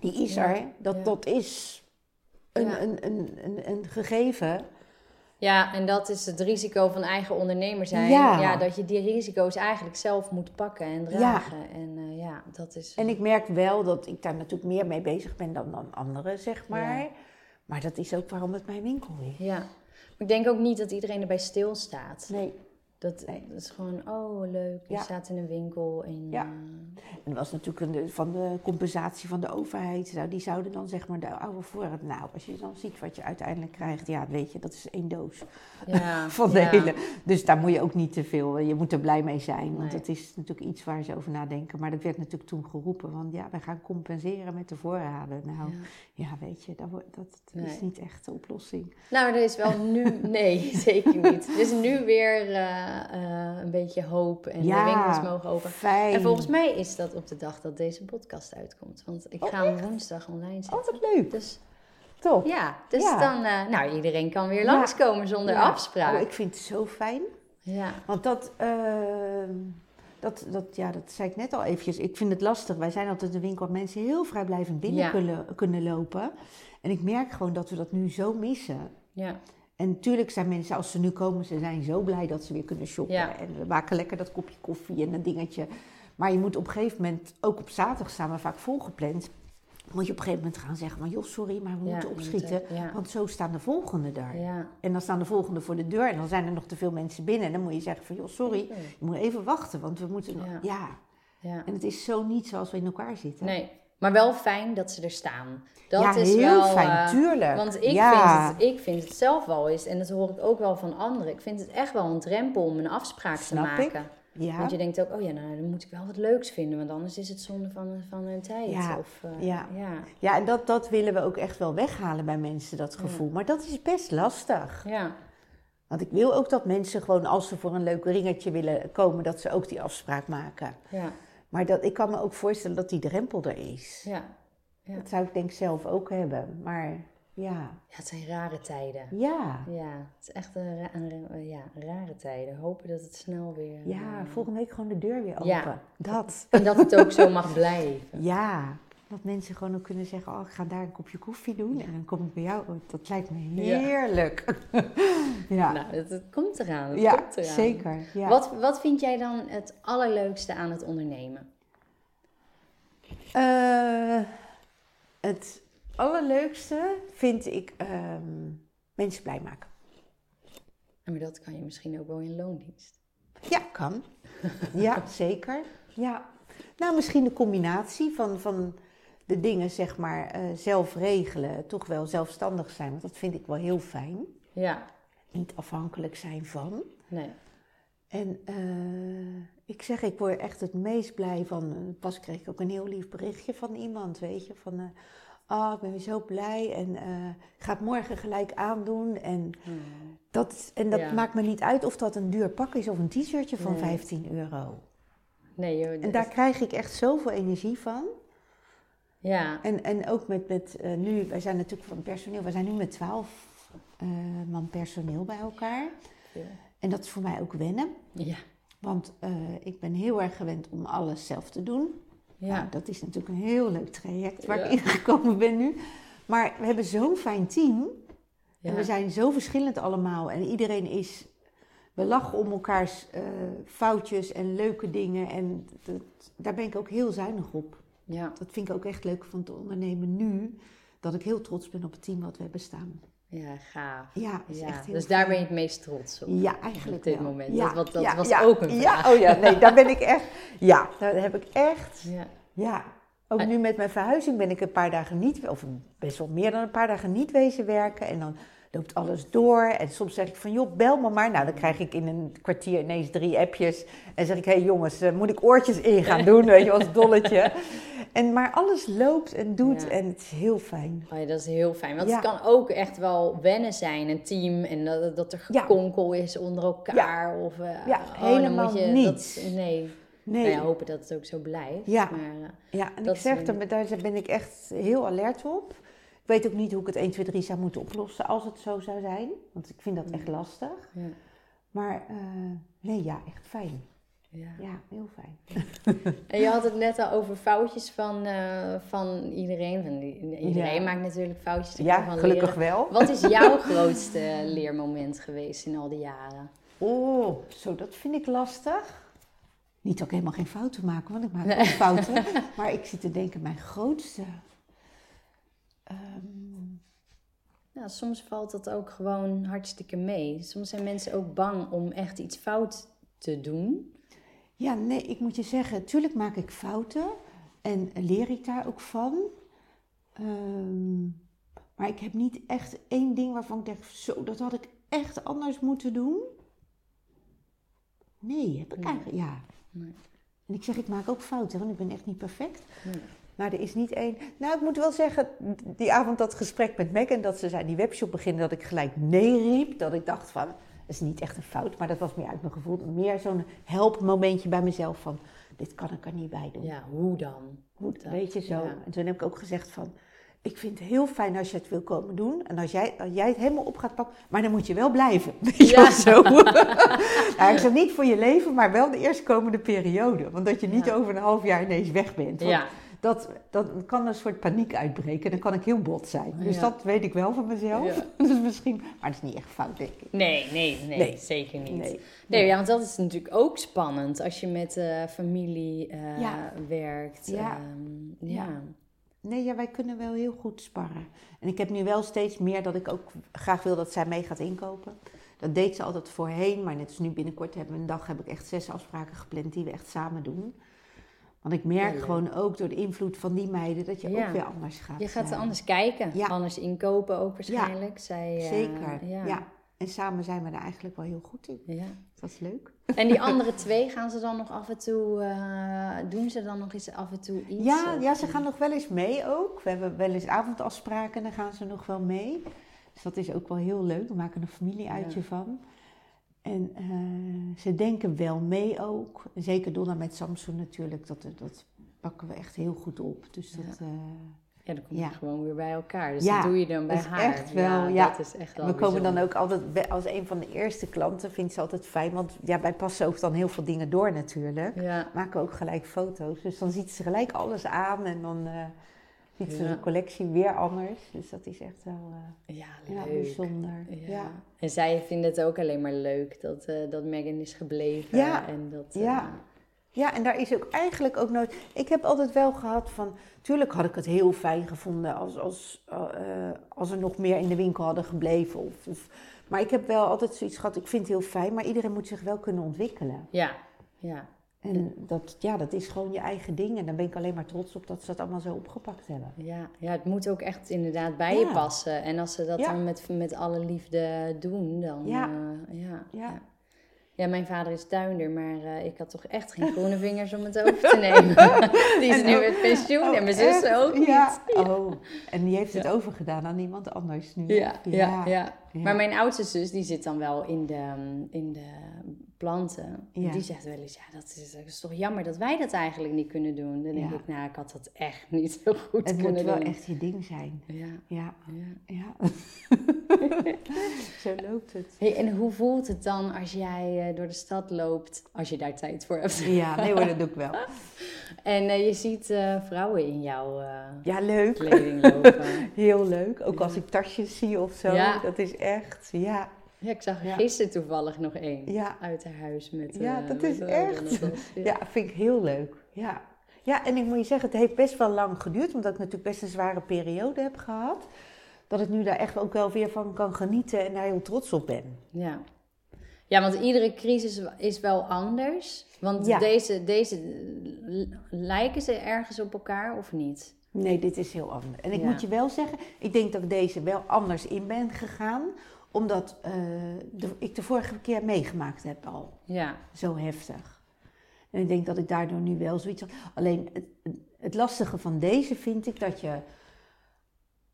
die is Ja, er. Dat, ja. dat is een, Ja. een, een, een, een gegeven. Ja, en dat is het risico van eigen ondernemer zijn. Ja. Ja, dat je die risico's eigenlijk zelf moet pakken en dragen. En eh, ja, dat is... En ik merk wel dat ik daar natuurlijk meer mee bezig ben dan, dan anderen, zeg maar. Ja. Maar dat is ook waarom het mijn winkel is. Ja. Maar ik denk ook niet dat iedereen erbij stilstaat. Nee. Dat, Nee. dat is gewoon, oh leuk, je Ja. staat in een winkel en... Ja. eh, En dat was natuurlijk een, van de compensatie van de overheid. Nou, die zouden dan zeg maar de oude voorraad. Nou, als je dan ziet wat je uiteindelijk krijgt, ja, weet je, dat is één doos ja, van de ja. hele. Dus daar moet je ook niet te veel. Je moet er blij mee zijn, want Nee. het is natuurlijk iets waar ze over nadenken. Maar dat werd natuurlijk toen geroepen, want ja, wij gaan compenseren met de voorraden. Nou, Ja. weet je, dat, dat is niet echt de oplossing. Nou, er is wel nu... Nee, zeker niet. Is nu weer eh, eh, een beetje hoop en Ja, de winkels mogen open. Fijn. En volgens mij is dat op de dag dat deze podcast uitkomt. Want ik Oh, ga hem woensdag online zetten. Oh, wat leuk. Dus Top. ja, dus Ja. dan... eh, nou, iedereen kan weer langskomen zonder afspraak. Oh, ik vind het zo fijn. Ja, Want dat, ehm, dat, dat, ja, dat zei ik net al eventjes. Ik vind het lastig. Wij zijn altijd een winkel waar mensen heel vrijblijvend binnen Ja. kunnen, kunnen lopen. En ik merk gewoon dat we dat nu zo missen. ja, En natuurlijk zijn mensen, als ze nu komen, ze zijn zo blij dat ze weer kunnen shoppen. Ja. En we maken lekker dat kopje koffie en dat dingetje. Maar je moet op een gegeven moment, ook op zaterdag staan we vaak volgepland. Moet je op een gegeven moment gaan zeggen, maar joh, sorry, maar we Ja, moeten opschieten. ja. Want zo staan de volgende daar. En dan staan de volgende voor de deur en dan zijn er nog te veel mensen binnen. En dan moet je zeggen van, joh, sorry, je moet even wachten, want we moeten... nog- Ja. Ja. ja. en het is zo niet zoals we in elkaar zitten. Nee, maar wel fijn dat ze er staan. Dat ja, is heel wel, fijn, eh, tuurlijk. Want ik, ja. vind het, ik vind het zelf wel eens, en dat hoor ik ook wel van anderen. Ik vind het echt wel een drempel om een afspraak Snap te ik. maken. ja. Want je denkt ook, oh ja, nou dan moet ik wel wat leuks vinden, want anders is het zonde van, van hun tijd. Ja, Of, eh, ja. ja. ja, en dat, dat willen we ook echt wel weghalen bij mensen, dat gevoel. Maar dat is best lastig. Ja, Want ik wil ook dat mensen gewoon, als ze voor een leuk ringetje willen komen, dat ze ook die afspraak maken. ja, Maar dat, ik kan me ook voorstellen dat die drempel er is. ja. Ja. Dat zou ik denk zelf ook hebben. Maar ja, Ja, het zijn rare tijden. ja. Ja, het is echt een, ra- een ra- ja, rare tijden. Hopen dat het snel weer... Ja, eh, volgende week gewoon de deur weer open. Ja. Dat. En dat het ook zo mag blijven. Ja, dat mensen gewoon ook kunnen zeggen, oh, ik ga daar een kopje koffie doen en dan kom ik bij jou. Oh, dat lijkt me Ja. heerlijk. ja, Nou, het, het komt eraan. Het ja komt eraan. zeker. Ja. Wat, wat vind jij dan het allerleukste aan het ondernemen? Eh, het allerleukste vind ik ehm, mensen blij maken. En maar dat kan je misschien ook wel in loondienst. Ja, kan. Ja, zeker. Ja. Nou, misschien de combinatie van, van de dingen, zeg maar, eh, zelf regelen, toch wel zelfstandig zijn. Want dat vind ik wel heel fijn. Ja, Niet afhankelijk zijn van. nee. En eh, ik zeg, ik word echt het meest blij van. eh, Pas kreeg ik ook een heel lief berichtje van iemand, weet je. Van, eh ah, ik ben weer zo blij en ik ga het morgen gelijk aandoen. En dat, en dat Ja. maakt me niet uit of dat een duur pak is of een t-shirtje van Nee. 15 euro. Nee, joh, En daar krijg ik echt zoveel energie van. Ja, En, en ook met, met eh, nu, wij zijn natuurlijk van personeel, we zijn nu met 12 eh, man personeel bij elkaar. En dat is voor mij ook wennen. ja, Want eh, ik ben heel erg gewend om alles zelf te doen. ja. Nou, dat is natuurlijk een heel leuk traject waar Ja. ik ingekomen ben nu. Maar we hebben zo'n fijn team. En Ja. we zijn zo verschillend allemaal. En iedereen is... We lachen om elkaars foutjes en leuke dingen. En dat, daar ben ik ook heel zuinig op. ja. Dat vind ik ook echt leuk van te ondernemen nu. Dat ik heel trots ben op het team wat we hebben staan. Ja, gaaf. Ja, is Ja, echt heel dus daar ben je het meest trots op. Ja, eigenlijk Op dit wel. moment. Ja, Dat, wat- dat ja, was ja, ook een vraag. Ja, oh ja, nee, daar ben ik echt... Ja, daar heb ik echt... Ja. Ja, ook nu met mijn verhuizing ben ik een paar dagen niet, of best wel meer dan een paar dagen niet wezen werken. En dan loopt alles door. En soms zeg ik van, joh, bel me maar. Nou, dan krijg ik in een kwartier ineens drie appjes. En zeg ik, hé hey, jongens, eh, moet ik oortjes in gaan doen? Weet je, als dolletje. En, maar alles loopt en doet Ja. en het is heel fijn. Oh ja, dat is heel fijn. Want Ja. het kan ook echt wel wennen zijn, een team. En dat, dat er gekonkel is onder elkaar. Of, eh, Ja, oh, dan helemaal moet je, niets. Dat, nee. Nee, Nou ja, hopen dat het ook zo blijft. Ja. Maar, eh, ja, en dat ik zeg, daar ben- daar ben ik echt heel alert op. Ik weet ook niet hoe ik het 1, 2, 3 zou moeten oplossen als het zo zou zijn. Want ik vind dat echt lastig. ja. Maar eh, nee, ja, echt fijn. Ja, ja heel fijn. En je had het net al over foutjes van, uh, van iedereen. Van iedereen maakt natuurlijk foutjes. Ja, van gelukkig wel. Wat is jouw grootste leermoment geweest in al die jaren? Oh, zo, dat vind ik lastig. Niet dat ik helemaal geen fouten maak, want ik maak ook fouten. Maar ik zit te denken, mijn grootste... Um... Ja, soms valt dat ook gewoon hartstikke mee. Soms zijn mensen ook bang om echt iets fout te doen. Ja, nee, ik moet je zeggen, tuurlijk maak ik fouten en leer ik daar ook van. Ehm, maar ik heb niet echt één ding waarvan ik denk, zo, dat had ik echt anders moeten doen. Nee, heb ik eigenlijk, ja. Nee. En ik zeg, ik maak ook fouten, want ik ben echt niet perfect. Nee. Maar er is niet één. Nou, ik moet wel zeggen, die avond dat gesprek met Meg en dat ze zei die webshop beginnen, dat ik gelijk nee riep. Dat ik dacht van, dat is niet echt een fout, maar dat was meer uit mijn gevoel. Meer zo'n helpmomentje bij mezelf van, dit kan ik er niet bij doen. Ja, hoe dan? Hoe, weet je zo. En toen heb ik ook gezegd van, ik vind het heel fijn als je het wil komen doen. En als jij, als jij het helemaal op gaat pakken, maar dan moet je wel blijven. Weet ja. zo. nou, ik zeg niet voor je leven, maar wel de eerstkomende periode. Want dat je niet over een half jaar ineens weg bent. Want ja dat, dat kan een soort paniek uitbreken. Dan kan ik heel bot zijn. Dus dat weet ik wel van mezelf. dus misschien, maar het is niet echt fout, denk ik. Nee, nee, nee, zeker niet. Nee. nee, ja, want dat is natuurlijk ook spannend als je met uh, familie uh, werkt. Ja. Um, ja. Nee, ja, wij kunnen wel heel goed sparren. En ik heb nu wel steeds meer dat ik ook graag wil dat zij mee gaat inkopen. Dat deed ze altijd voorheen, maar net als nu binnenkort hebben we een dag heb ik echt zes afspraken gepland die we echt samen doen. Want ik merk gewoon ook door de invloed van die meiden dat je ook weer anders gaat. Je gaat uh, anders kijken, anders inkopen ook waarschijnlijk. Zij, uh, Zeker, ja. En samen zijn we er eigenlijk wel heel goed in. Ja. Dat is leuk. En die andere twee, gaan ze dan nog af en toe, uh, doen ze dan nog eens af en toe iets? Ja, ja, ze gaan nog wel eens mee ook. We hebben wel eens avondafspraken en dan gaan ze nog wel mee. Dus dat is ook wel heel leuk. We maken een familieuitje van. En uh, ze denken wel mee ook. Zeker Donna met Samsung natuurlijk. Dat, dat pakken we echt heel goed op. Dus dat... Ja. Uh, ja, dan kom je gewoon weer bij elkaar. Dus dat doe je dan bij is haar. Echt wel, ja. Dat is echt wel We komen dan ook altijd, als een van de eerste klanten, vindt ze altijd fijn. Want ja, wij passen ook dan heel veel dingen door natuurlijk. Maken we ook gelijk foto's. Dus dan ziet ze gelijk alles aan en dan... Uh, ziet ze de collectie weer anders. Dus dat is echt wel uh, ja, bijzonder. Ja. En zij vinden het ook alleen maar leuk dat, uh, dat Megan is gebleven. Ja. En dat, uh, ja. ja, en daar is ook eigenlijk ook nooit... Ik heb altijd wel gehad van... Tuurlijk had ik het heel fijn gevonden als, als, als er nog meer in de winkel hadden gebleven. Of, of, maar ik heb wel altijd zoiets gehad, ik vind het heel fijn, maar iedereen moet zich wel kunnen ontwikkelen. Ja, ja. En dat, ja, dat is gewoon je eigen ding. En dan ben ik alleen maar trots op dat ze dat allemaal zo opgepakt hebben. Ja, ja het moet ook echt inderdaad bij je passen. En als ze dat dan met, met alle liefde doen, dan... Ja. Uh, ja. ja. Ja, mijn vader is tuinder, maar uh, ik had toch echt geen groene vingers om het over te nemen. die is nu met pensioen oh, en mijn zus ook niet. Ja. Oh, en die heeft het overgedaan aan iemand anders nu. Ja, ja, ja. Maar mijn oudste zus, die zit dan wel in de, in de planten. Ja. Die zegt wel eens, ja, dat is, dat is, toch jammer dat wij dat eigenlijk niet kunnen doen. Dan denk ik, nou, ik had dat echt niet zo goed het kunnen doen. Het moet wel echt je ding zijn. Ja. Ja. ja. zo loopt het. Hey, en hoe voelt het dan als jij uh, door de stad loopt, als je daar tijd voor hebt? Ja, nee hoor, dat doe ik wel. en uh, je ziet uh, vrouwen in jouw ja, leuk. kleding lopen. Heel leuk, ook als ik tasjes zie of zo. Dat is echt, ja. Ja, ik zag gisteren toevallig nog één ja. uit haar huis met Ja, dat is echt. Ja. vind ik heel leuk. Ja. ja, en ik moet je zeggen, het heeft best wel lang geduurd, omdat ik natuurlijk best een zware periode heb gehad. Dat ik nu daar echt ook wel weer van kan genieten en daar heel trots op ben. Ja, ja want iedere crisis is wel anders. Want deze, deze lijken ze ergens op elkaar of niet? Nee, dit is heel anders. En ik moet je wel zeggen, ik denk dat ik deze wel anders in ben gegaan omdat uh, de, ik de vorige keer meegemaakt heb al. Ja. Zo heftig. En ik denk dat ik daardoor nu wel zoiets had. Alleen het, het lastige van deze vind ik dat je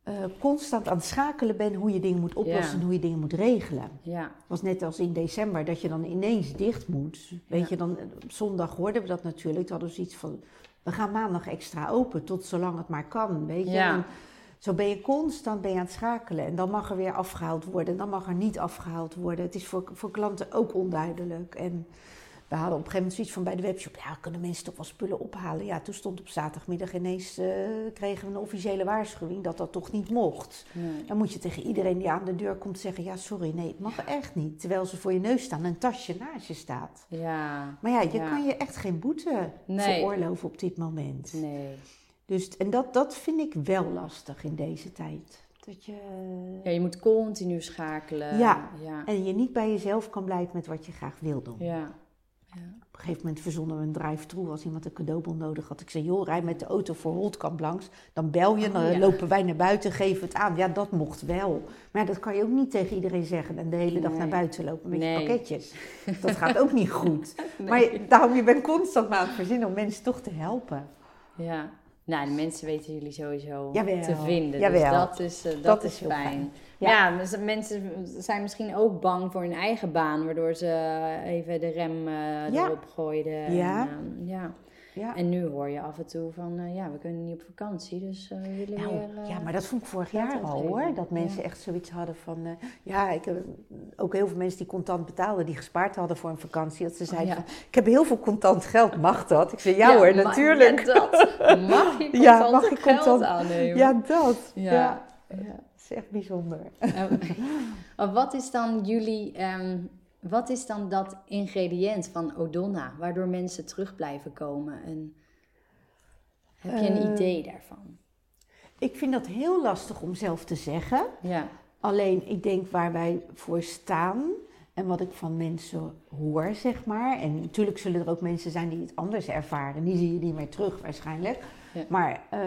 uh, constant aan het schakelen bent hoe je dingen moet oplossen en hoe je dingen moet regelen. Ja. Het was net als in december dat je dan ineens dicht moet. Weet je, dan op zondag hoorden we dat natuurlijk. Toen hadden we zoiets van, we gaan maandag extra open tot zolang het maar kan. Weet je. Ja. Zo ben je constant ben je aan het schakelen. En dan mag er weer afgehaald worden. En dan mag er niet afgehaald worden. Het is voor, voor klanten ook onduidelijk. En we hadden op een gegeven moment zoiets van bij de webshop, ja, kunnen mensen toch wel spullen ophalen? Ja, toen stond op zaterdagmiddag ineens, eh, kregen we een officiële waarschuwing dat dat toch niet mocht. Nee. Dan moet je tegen iedereen die aan de deur komt zeggen, ja, sorry, nee, het mag echt niet. Terwijl ze voor je neus staan en een tasje naast je staat. Ja. Maar ja, je Ja. kan je echt geen boete Nee. veroorloven op dit moment. Nee. Dus, en dat, dat vind ik wel lastig in deze tijd. Dat je, Ja, je moet continu schakelen. Ja. Ja. En je niet bij jezelf kan blijven met wat je graag wil doen. Ja. ja. Op een gegeven moment verzonnen we een drive-thru als iemand een cadeaubon nodig had. Ik zei, joh, rij met de auto voor Holtkamp langs. Dan bel je, Oh, dan ja. lopen wij naar buiten, geven het aan. Ja, dat mocht wel. Maar ja, dat kan je ook niet tegen iedereen zeggen en de hele dag Nee. naar buiten lopen met Nee. je pakketjes. Dat gaat ook niet goed. Maar je- daarom, je bent constant maar aan het verzinnen om mensen toch te helpen. Ja. Nou, de mensen weten jullie sowieso Jawel, te vinden. jawel. Dus dat is, eh, dat Dat is, fijn. fijn. Ja, Ja. dus mensen zijn misschien ook bang voor hun eigen baan, waardoor ze even de rem eh, Ja. erop gooiden. Ja. En, ehm, ja. Ja. en nu hoor je af en toe van, eh, ja, we kunnen niet op vakantie, dus eh, we willen Nou, weer... eh, ja, maar dat vond ik vorig geld jaar al hoor. Dat mensen Ja. echt zoiets hadden van... ja, ik heb ook heel veel mensen die contant betaalden... die gespaard hadden voor een vakantie. Dat ze zeiden ja. van, ik heb heel veel contant geld, mag dat? Ik zei, ja, hoor, natuurlijk. ja, dat. Mag je Ja, mag ik geld contant- aannemen? Ja, dat. Ja. Ja. ja. Dat is echt bijzonder. Wat is dan jullie, ehm, wat is dan dat ingrediënt van Odonna, waardoor mensen terug blijven komen? En heb je een Eh. idee daarvan? Ik vind dat heel lastig om zelf te zeggen. Ja, Alleen, ik denk waar wij voor staan... en wat ik van mensen hoor, zeg maar... en natuurlijk zullen er ook mensen zijn die het anders ervaren... die zie je niet meer terug waarschijnlijk... Ja. Maar eh,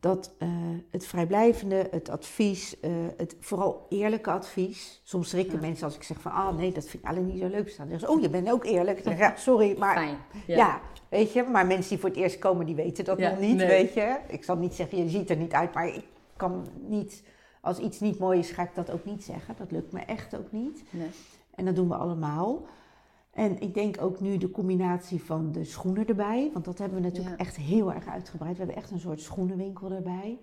dat eh, het vrijblijvende, het advies, eh, het vooral eerlijke advies. Soms schrikken Ja. mensen als ik zeg van, ah nee, dat vind ik alleen niet zo leuk staan. Dan zeggen ze, oh, je bent ook eerlijk. Dan ja, sorry, maar fijn. ja. weet je. Maar mensen die voor het eerst komen, die weten dat nog niet, nee. weet je. Ik zal niet zeggen, je ziet er niet uit, maar ik kan niet... Als iets niet mooi is, ga ik dat ook niet zeggen. Dat lukt me echt ook niet. Nee. En dat doen we allemaal. En ik denk ook nu de combinatie van de schoenen erbij. Want dat hebben we natuurlijk Ja. echt heel erg uitgebreid. We hebben echt een soort schoenenwinkel erbij.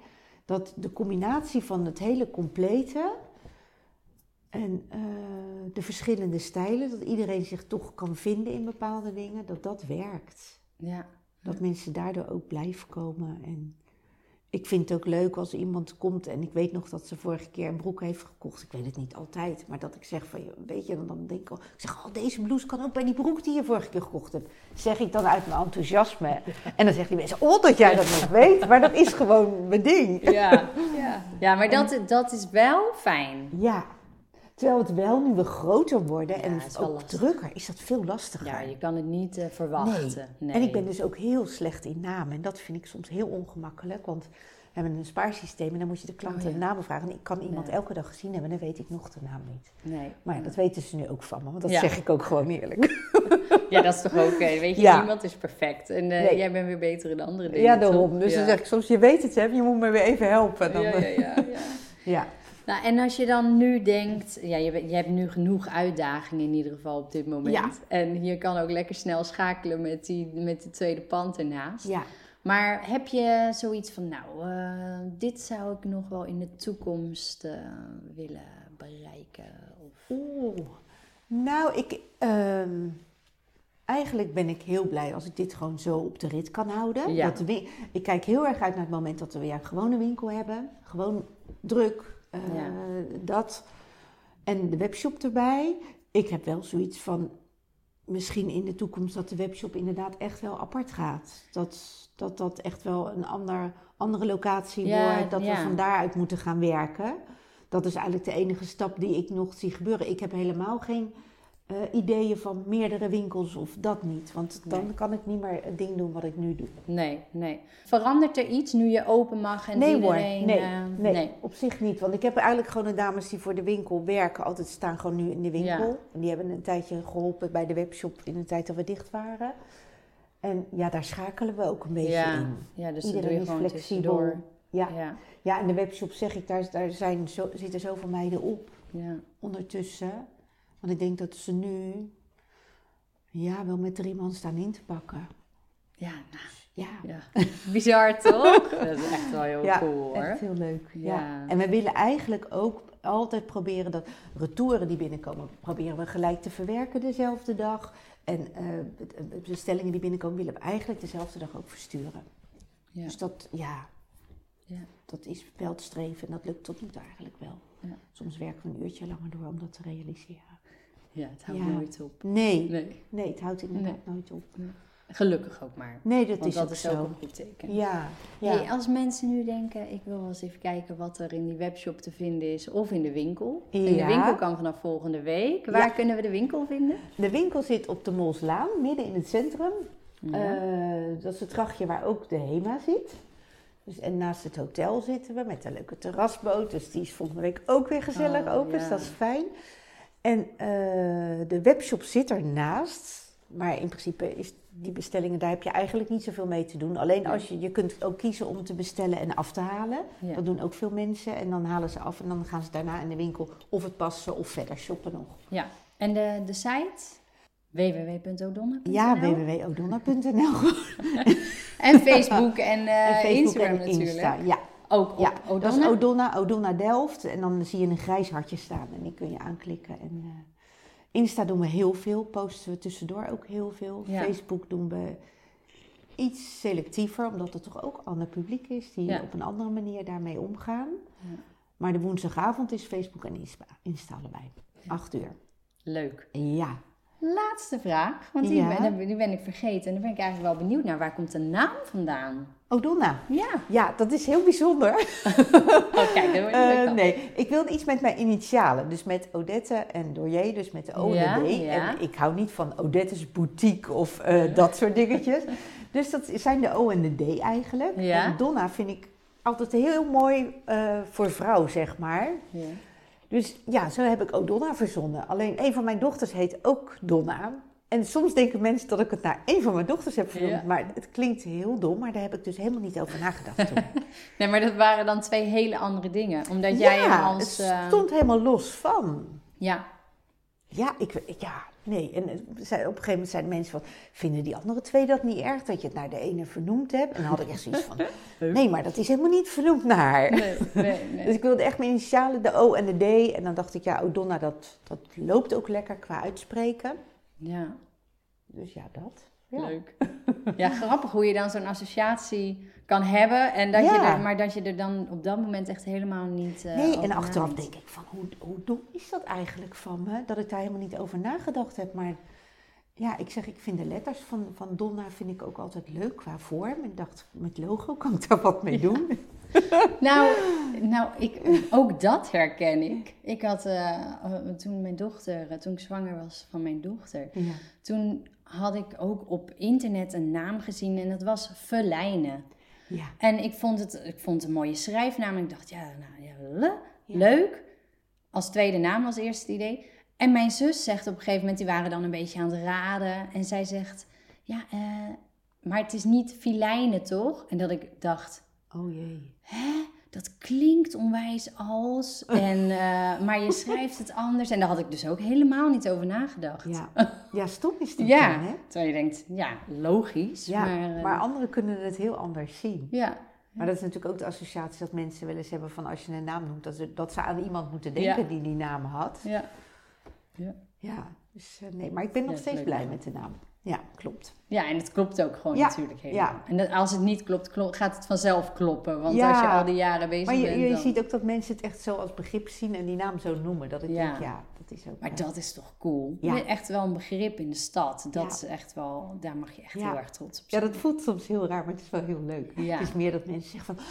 Dat de combinatie van het hele complete en eh, de verschillende stijlen, dat iedereen zich toch kan vinden in bepaalde dingen, dat dat werkt. Ja, Dat mensen daardoor ook blijven komen. En ik vind het ook leuk als iemand komt en ik weet nog dat ze vorige keer een broek heeft gekocht. Ik weet het niet altijd, maar dat ik zeg van, weet je, dan denk ik al, ik zeg, oh, deze blouse kan ook bij die broek die je vorige keer gekocht hebt. Zeg ik dan uit mijn enthousiasme. En dan zeggen die mensen, oh, dat jij dat nog weet. Maar dat is gewoon mijn ding. ja, ja. ja maar dat, dat is wel fijn. Ja. Terwijl het wel, nu we groter worden Ja, en het ook lastig. drukker, is dat veel lastiger. Ja, je kan het niet eh, verwachten. Nee. En ik ben dus ook heel slecht in namen. En dat vind ik soms heel ongemakkelijk. Want we hebben een spaarsysteem en dan moet je de klanten Oh, ja. namen vragen. En ik kan iemand elke dag gezien hebben en dan weet ik nog de naam niet. Nee. Maar ja, dat weten ze nu ook van me, want dat Ja. zeg ik ook gewoon eerlijk. Ja, dat is toch ook, eh, weet je, niemand is perfect. En eh, Nee. jij bent weer beter in andere dingen. Ja, daarom. toch? Dus ja. dan zeg ik soms, je weet het hè, je moet me weer even helpen. Dan, ja, ja, ja, ja. Nou, en als je dan nu denkt, ja, je, je hebt nu genoeg uitdagingen in ieder geval op dit moment. Ja. En je kan ook lekker snel schakelen met, die, met de tweede pand ernaast. ja. Maar heb je zoiets van, nou, eh, dit zou ik nog wel in de toekomst eh, willen bereiken? Of... Oeh. Nou, ik, ehm, eigenlijk ben ik heel blij als ik dit gewoon zo op de rit kan houden. Ja. Dat ik kijk heel erg uit naar het moment dat we weer een gewone winkel hebben. Gewoon druk, eh, Ja. dat. En de webshop erbij. Ik heb wel zoiets van, misschien in de toekomst dat de webshop inderdaad echt wel apart gaat. Dat dat, dat echt wel een ander, andere locatie Ja, wordt. Dat ja. we van daaruit moeten gaan werken. Dat is eigenlijk de enige stap die ik nog zie gebeuren. Ik heb helemaal geen eh, ideeën van meerdere winkels of dat niet. Want dan Nee. kan ik niet meer het ding doen wat ik nu doe. Nee, nee. Verandert er iets nu je open mag en nee hoor, iedereen... nee, eh, nee, op zich niet. Want ik heb eigenlijk gewoon de dames die voor de winkel werken, altijd staan gewoon nu in de winkel. Ja. En die hebben een tijdje geholpen bij de webshop in de tijd dat we dicht waren. En ja, daar schakelen we ook een beetje ja. in. ja, dus Iedereen doe je is gewoon flexibel. Ja. Ja, ja, en de webshop zeg ik, daar, daar zijn zo, zitten zoveel meiden op ja. ondertussen. Want ik denk dat ze nu ja, wel met drie man staan in te pakken. Ja, nou, Ja, ja. Bizar toch? dat is echt wel heel ja cool hoor. echt heel leuk. Ja. Ja. En we willen eigenlijk ook altijd proberen dat retouren die binnenkomen, proberen we gelijk te verwerken dezelfde dag. En eh, be- bestellingen die binnenkomen, willen we eigenlijk dezelfde dag ook versturen. Ja. Dus dat, ja, Ja. dat is wel het streven en dat lukt tot nu toe eigenlijk wel. Ja. Soms werken we een uurtje langer door om dat te realiseren. Ja, het houdt Ja. nooit op. Nee, Nee, nee, het houdt inderdaad nooit op. gelukkig ook maar. Nee, dat Want is dat ook is zo. ook een goed teken. Ja, ja. Hey, als mensen nu denken, ik wil wel eens even kijken wat er in die webshop te vinden is of in de winkel. En de Ja. winkel kan vanaf volgende week. Waar Ja. kunnen we de winkel vinden? De winkel zit op de Molslaan, midden in het centrum. Ja. Eh, dat is het grachtje waar ook de HEMA zit. Dus, en naast het hotel zitten we met een leuke terrasboot. Dus die is volgende week ook weer gezellig Oh, open. ja. Dus dat is fijn. En eh, de webshop zit ernaast. Maar in principe is die bestellingen, daar heb je eigenlijk niet zoveel mee te doen. Alleen als je, je kunt ook kiezen om te bestellen en af te halen. Ja. Dat doen ook veel mensen. En dan halen ze af en dan gaan ze daarna in de winkel of het passen of verder shoppen nog. ja. En de, de site? www.odonna.nl Ja, www.odonna.nl. En Facebook en, eh, En Facebook Instagram en natuurlijk. Ja. Ook op ja. Dat is Odonna? Odonna, Delft. En dan zie je een grijs hartje staan en die kun je aanklikken. En eh, Insta doen we heel veel, posten we tussendoor ook heel veel. Ja. Facebook doen we iets selectiever, omdat het toch ook ander publiek is die Ja. op een andere manier daarmee omgaan. Ja. Maar de woensdagavond is Facebook en Insta, Insta allebei. Acht uur. Leuk. Ja. Laatste vraag, want die, Ja. ben, die ben ik vergeten. En daar ben ik eigenlijk wel benieuwd naar. Waar komt de naam vandaan? Odonna. Ja. Ja, dat is heel bijzonder. Oh, kijk, dat wordt Eh, dan. nee, ik wilde iets met mijn initialen. Dus met Odette en Doyer, dus met de O Ja, de D. ja. En ik hou niet van Odette's boutique of eh, dat soort dingetjes. Dus dat zijn de O en de D eigenlijk. Ja. En Donna vind ik altijd heel mooi eh, voor vrouw, zeg maar. Ja. Dus ja, zo heb ik Odonna verzonnen. Alleen een van mijn dochters heet ook Donna. En soms denken mensen dat ik het naar een van mijn dochters heb vernoemd. Ja. Maar het klinkt heel dom, maar daar heb ik dus helemaal niet over nagedacht toen. Nee, maar dat waren dan twee hele andere dingen. Omdat jij hem ja, als... het eh, stond helemaal los van. ja, Ja, ik, ik- ja, nee. En zijn- op een gegeven moment zijn mensen van, vinden die andere twee dat niet erg dat je het naar de ene vernoemd hebt? En dan had ik echt zoiets van, nee, maar dat is helemaal niet vernoemd naar haar. nee, nee, nee. Dus ik wilde echt mijn initialen, de O en de D. En dan dacht ik, ja, Odonna, dat, dat loopt ook lekker qua uitspreken. Ja, Dus ja, dat. Ja. leuk. Ja, grappig hoe je dan zo'n associatie kan hebben. En dat je er, maar dat je er dan op dat moment echt helemaal niet eh, Nee, en achteraf nadenkt. denk ik van, hoe, hoe dom is dat eigenlijk van me? Dat ik daar helemaal niet over nagedacht heb. Maar ja, ik zeg, ik vind de letters van, van Donna vind ik ook altijd leuk qua vorm. En ik dacht, met logo kan ik daar wat mee doen. Nou, nou ik, ook dat herken ik. Ik had eh, toen mijn dochter, eh, toen ik zwanger was van mijn dochter, Ja. toen had ik ook op internet een naam gezien en dat was Verlijnen. Ja. En ik vond het, ik vond het een mooie schrijfnaam ik dacht, ja, nou ja, le- Ja. leuk. Als tweede naam als eerste idee. En mijn zus zegt op een gegeven moment, die waren dan een beetje aan het raden. En zij zegt, ja, eh, maar het is niet filijnen toch? En dat ik dacht, Oh jee. hè, dat klinkt onwijs als. En, eh, maar je schrijft het anders. En daar had ik dus ook helemaal niet over nagedacht. Ja, ja stom is dat Ja, dan, hè? terwijl je denkt, ja, logisch. Ja, maar, maar, eh, anderen kunnen het heel anders zien. ja, Maar dat is natuurlijk ook de associatie dat mensen wel eens hebben van als je een naam noemt, dat ze, dat ze aan iemand moeten denken Ja. die die naam had. ja. Ja, dus eh, nee, maar ik ben nog Ja, steeds leuk. blij met de naam. Ja, klopt. Ja, en het klopt ook gewoon Ja, natuurlijk helemaal. ja. En als het niet klopt, klo- gaat het vanzelf kloppen. Want Ja. als je al die jaren bezig Maar je, bent, je dan... ziet ook dat mensen het echt zo als begrip zien en die naam zo noemen. Dat ik Ja. denk, ja, dat is ook... Maar eh, dat is toch cool? Ja. Je echt wel een begrip in de stad. Dat Ja. is echt wel... Daar mag je echt Ja. heel erg trots op Ja, zijn. dat voelt soms heel raar, maar het is wel heel leuk. Ja. Het is meer dat mensen zeggen van,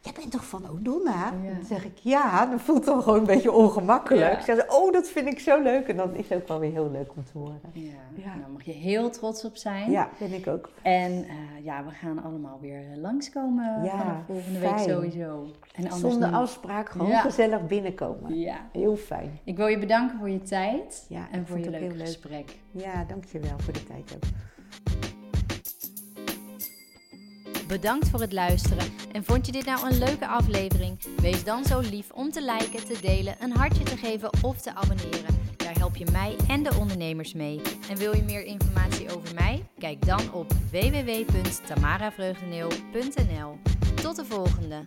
jij bent toch van Odonna? Ja. Dan zeg ik, ja, dan voelt het dan gewoon een beetje ongemakkelijk. Ja. Zeggen ze, oh, dat vind ik zo leuk. En dan is het ook wel weer heel leuk om te horen. Ja. Ja. Daar mag je heel trots op zijn. Ja, ben ik ook. En eh, ja, we gaan allemaal weer langskomen Ja, vanaf volgende week sowieso. En Zonder afspraak, gewoon gezellig binnenkomen. Ja. Heel fijn. Ik wil je bedanken voor je tijd en voor je leuke leuk. gesprek. Ja, dankjewel voor de tijd ook. Bedankt voor het luisteren. En vond je dit nou een leuke aflevering? Wees dan zo lief om te liken, te delen, een hartje te geven of te abonneren. Daar help je mij en de ondernemers mee. En wil je meer informatie over mij? Kijk dan op www.tamaravreugdeneel.nl. Tot de volgende!